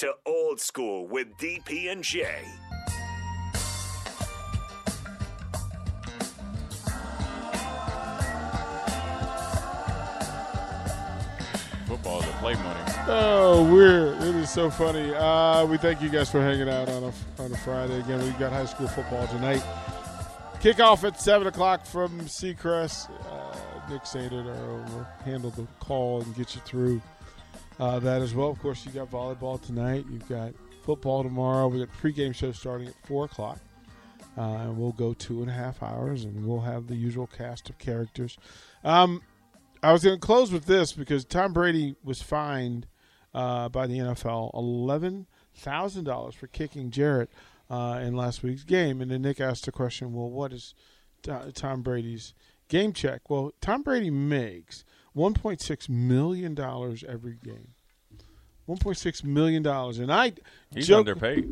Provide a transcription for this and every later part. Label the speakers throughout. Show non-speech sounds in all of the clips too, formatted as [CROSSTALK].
Speaker 1: Back to old school with DP and J.
Speaker 2: Football is a play money.
Speaker 3: Oh, weird. It is so funny. Uh, we thank you guys for hanging out on a, on a Friday. Again, we've got high school football tonight. Kickoff at 7 o'clock from Seacrest. Uh, Nick Sander will handle the call and get you through uh, that as well. Of course, you got volleyball tonight. You've got football tomorrow. We got pregame show starting at 4 o'clock. Uh, and we'll go two and a half hours, and we'll have the usual cast of characters. Um, I was going to close with this because Tom Brady was fined uh, by the NFL eleven thousand dollars for kicking Jarrett uh, in last week's game. And then Nick asked the question, "Well, what is Tom Brady's game check?" Well, Tom Brady makes one point six million dollars every game. One point six million dollars, and I
Speaker 2: He's
Speaker 3: joke,
Speaker 2: underpaid.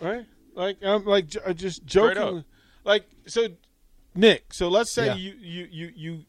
Speaker 3: right? Like I'm like j- uh, just joking. Like so, Nick. So let's say
Speaker 4: Yeah.
Speaker 3: you you you you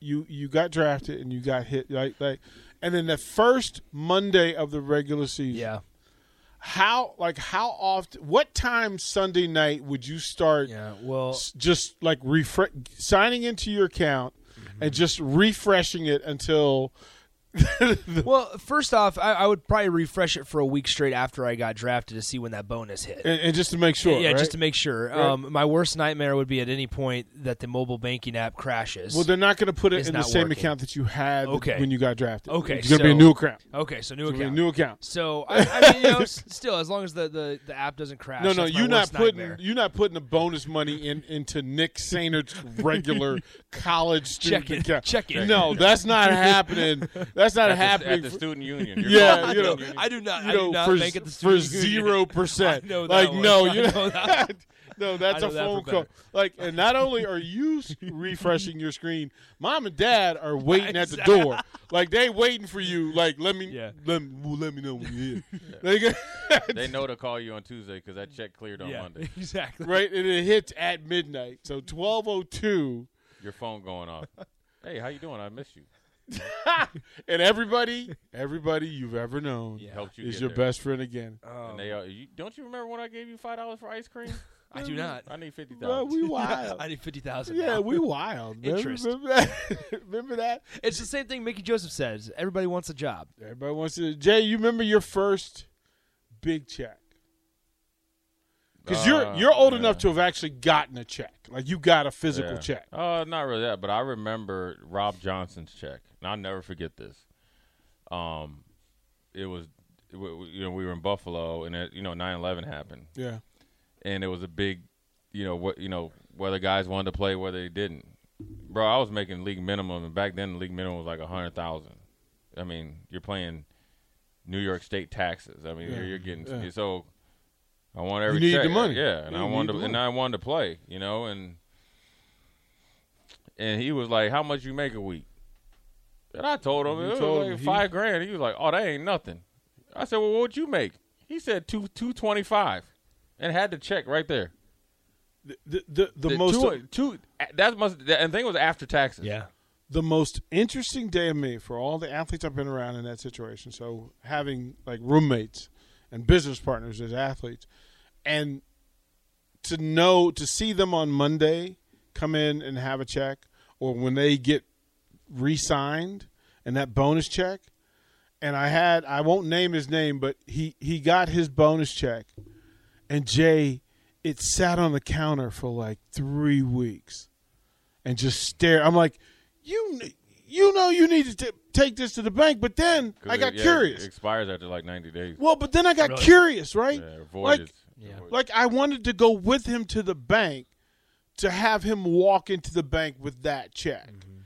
Speaker 3: you you got drafted and you got hit like like, and then the first Monday of the regular season.
Speaker 4: Yeah.
Speaker 3: How like how often? What time Sunday night would you start?
Speaker 4: Yeah. Well,
Speaker 3: s- Just like refresh, signing into your account and just refreshing it until. [LAUGHS]
Speaker 4: well. First off, I, I would probably refresh it for a week straight after I got drafted to see when that bonus hit.
Speaker 3: and, and just to make sure.
Speaker 4: yeah,
Speaker 3: right?
Speaker 4: just to make sure.
Speaker 3: Right.
Speaker 4: Um, my worst nightmare would be at any point that the mobile banking app crashes.
Speaker 3: Well, they're not going to put it
Speaker 4: It's
Speaker 3: in the same
Speaker 4: working.
Speaker 3: account that you had
Speaker 4: Okay.
Speaker 3: when you got drafted.
Speaker 4: Okay,
Speaker 3: it's going to be a new account.
Speaker 4: okay, so new
Speaker 3: It's gonna be a
Speaker 4: account.
Speaker 3: new account.
Speaker 4: So I, I mean, you know, [LAUGHS] still, as long as the, the, the app doesn't crash.
Speaker 3: No, no, you're not putting
Speaker 4: nightmare.
Speaker 3: you're not putting the bonus money in into Nick Sainter's [LAUGHS] regular college student
Speaker 4: Check it.
Speaker 3: account.
Speaker 4: Check it.
Speaker 3: No, that's not happening. That's not
Speaker 2: At the,
Speaker 3: happening.
Speaker 2: at the
Speaker 3: for-
Speaker 2: student union. You're [LAUGHS]
Speaker 3: Yeah, you know,
Speaker 2: student union.
Speaker 4: I do not.
Speaker 3: you
Speaker 4: I do not
Speaker 3: for,
Speaker 4: bank at the
Speaker 3: for
Speaker 4: student union.
Speaker 3: zero [LAUGHS] percent.
Speaker 4: I know that
Speaker 3: like
Speaker 4: one.
Speaker 3: no, [LAUGHS] you
Speaker 4: know that.
Speaker 3: no, that's
Speaker 4: I
Speaker 3: a
Speaker 4: know that for
Speaker 3: phone call.
Speaker 4: better.
Speaker 3: Like, and not only are you refreshing your screen, mom and dad are waiting at the door. Like they waiting for you. Like let me,
Speaker 4: Yeah.
Speaker 3: let me, let me know when you're here. Like,
Speaker 2: They know to call you on Tuesday because that check cleared on
Speaker 4: yeah,
Speaker 2: Monday.
Speaker 4: exactly.
Speaker 3: right, and it hits at midnight. So twelve oh two.
Speaker 2: Your phone going off. Hey, how you doing? I miss you. [LAUGHS]
Speaker 3: and everybody, everybody you've ever known
Speaker 4: Yeah.
Speaker 2: Helped you
Speaker 3: is your
Speaker 2: there.
Speaker 3: best friend again.
Speaker 4: Um,
Speaker 2: And they are, you, don't you remember when I gave you five dollars for ice cream?
Speaker 4: I do not.
Speaker 2: I need fifty
Speaker 3: Bro,
Speaker 2: dollars.
Speaker 3: we wild. [LAUGHS]
Speaker 4: I need fifty thousand.
Speaker 3: yeah, we wild. Remember-
Speaker 4: Interest.
Speaker 3: Remember that? [LAUGHS] remember that?
Speaker 4: It's the same thing Mickey Joseph says. Everybody wants a job.
Speaker 3: Everybody wants to. Jay, you remember your first big check? Because you're
Speaker 2: Uh,
Speaker 3: you're old
Speaker 2: yeah.
Speaker 3: enough to have actually gotten a check. Like you got a physical
Speaker 2: Yeah.
Speaker 3: check.
Speaker 2: Uh, not really that, but I remember Rob Johnson's check, and I'll never forget this. Um, it was, it wa- you know, we were in Buffalo, and it, you know, 9/11 happened,
Speaker 3: Yeah.
Speaker 2: and it was a big, you know, what you know, whether guys wanted to play, whether they didn't. Bro, I was making league minimum, and back then the league minimum was like a hundred thousand. I mean, you're playing New York State taxes. I mean,
Speaker 3: Yeah,
Speaker 2: you're, you're getting so. I want every
Speaker 3: need
Speaker 2: check.
Speaker 3: the money.
Speaker 2: yeah, and
Speaker 3: You
Speaker 2: I wanted to, and. I wanted to play, you know, and and he was like, "How much you make a week?" And I told him
Speaker 3: You
Speaker 2: it was
Speaker 3: told
Speaker 2: like
Speaker 3: him he-
Speaker 2: five grand. He was like, "Oh, that ain't nothing." I said, "Well, what would you make?" He said two two twenty five, and had the check right there.
Speaker 3: The the, the, the
Speaker 2: The
Speaker 3: most
Speaker 2: two, two that must and thing was after taxes.
Speaker 4: Yeah.
Speaker 3: the most interesting day of me for all the athletes I've been around in that situation. So having like roommates and business partners as athletes, and to know to see them on Monday come in and have a check, or when they get re-signed and that bonus check. And I had I won't name his name, but he he got his bonus check, and Jay, it sat on the counter for like three weeks and just stare. I'm like, you, you know, you need to t- take this to the bank. But then I got
Speaker 2: it- yeah,
Speaker 3: curious.
Speaker 2: It expires after like ninety days.
Speaker 3: well, but then I got
Speaker 4: Really?
Speaker 3: curious, right?
Speaker 2: Yeah,
Speaker 3: Like.
Speaker 4: Yeah.
Speaker 3: Like I wanted to go with him to the bank to have him walk into the bank with that check
Speaker 4: Mm-hmm.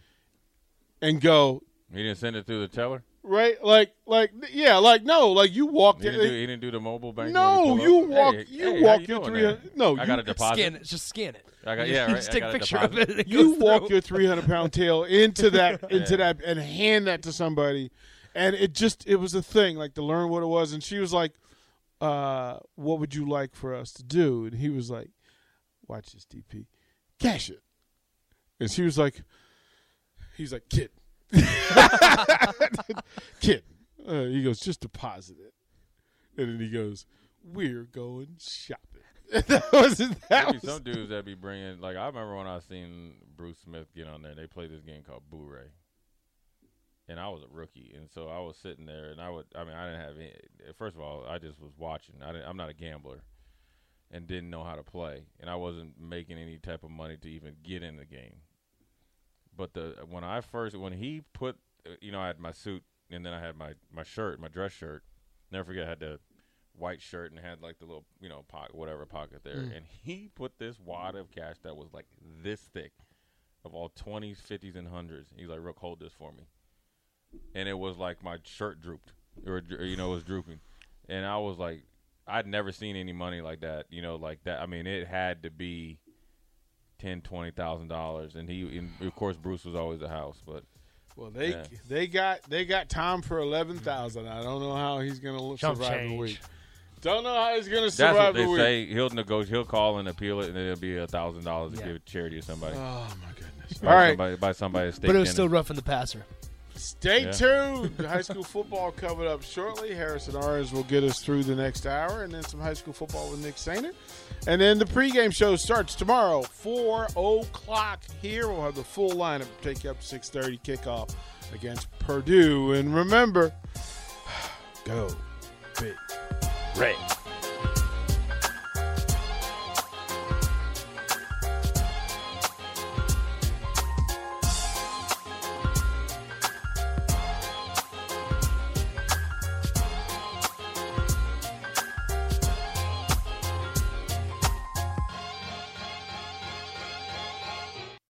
Speaker 3: and go.
Speaker 2: he didn't send it through the teller.
Speaker 3: right? Like, like, yeah, like no, like you walked.
Speaker 2: He didn't, do, he didn't do the mobile bank.
Speaker 3: no,
Speaker 2: where
Speaker 3: you
Speaker 2: pull
Speaker 3: walk.
Speaker 2: Hey,
Speaker 3: you
Speaker 2: hey,
Speaker 3: walk
Speaker 2: how you
Speaker 3: your
Speaker 2: doing
Speaker 3: three. No,
Speaker 2: I
Speaker 3: you,
Speaker 2: got a deposit.
Speaker 4: Scan it. Just scan it.
Speaker 2: I got yeah, [LAUGHS]
Speaker 4: You
Speaker 2: right.
Speaker 4: Just
Speaker 2: I
Speaker 4: take
Speaker 2: got
Speaker 4: a
Speaker 2: a
Speaker 4: picture of it. It
Speaker 3: you
Speaker 4: goes
Speaker 3: walk
Speaker 4: through.
Speaker 3: your 300 pound tail into [LAUGHS] that into
Speaker 2: Yeah.
Speaker 3: that and hand that to somebody and it just it was a thing like to learn what it was and she was like uh what would you like for us to do and he was like watch this dp cash it and she was like he's like kid [LAUGHS] kid uh, he goes just deposit it and then he goes we're going shopping [LAUGHS] that was that was
Speaker 2: some dudes that be bringing like I remember when I seen Bruce Smith get on there. They played this game called Boo-Ray, and I was a rookie, and so I was sitting there, and I would I mean I didn't have any. First of all, I just was watching. I didn't, I'm not a gambler, and didn't know how to play, and I wasn't making any type of money to even get in the game. But the when I first when he put uh, you know I had my suit and then I had my my shirt my dress shirt. Never forget I had the white shirt and had like the little you know pocket whatever pocket there. Mm. And he put this wad of cash that was like this thick of all 20s 50s and 100s he's like Rook hold this for me. And it was like my shirt drooped or or, you know it was drooping. And I was like I'd never seen any money like that you know like that. I mean it had to be ten twenty thousand dollars. And he and of course Bruce was always the house but
Speaker 3: Well, they
Speaker 2: Yeah.
Speaker 3: they got they got Tom for eleven thousand. I don't know how he's gonna li-
Speaker 4: Chump
Speaker 3: survive the week. Don't know how he's gonna survive.
Speaker 2: that's
Speaker 3: survive
Speaker 2: what
Speaker 3: the
Speaker 2: they
Speaker 3: week.
Speaker 2: say he'll negotiate he'll call and appeal it and it'll be a thousand dollars to
Speaker 4: Yeah.
Speaker 2: give it charity or somebody
Speaker 3: Oh my goodness!
Speaker 2: Buy
Speaker 3: All right,
Speaker 2: somebody, buy somebody a steak
Speaker 4: But it was
Speaker 2: dinner.
Speaker 4: still roughing the passer.
Speaker 3: stay
Speaker 2: Yeah.
Speaker 3: tuned. [LAUGHS] high school football coming up shortly. Harrison Orange will get us through the next hour, and then some high school football with Nick Sainer. And then the pregame show starts tomorrow, four o'clock here. We'll have the full lineup. Take you up to six thirty kickoff against Purdue. And remember, [SIGHS] go big red.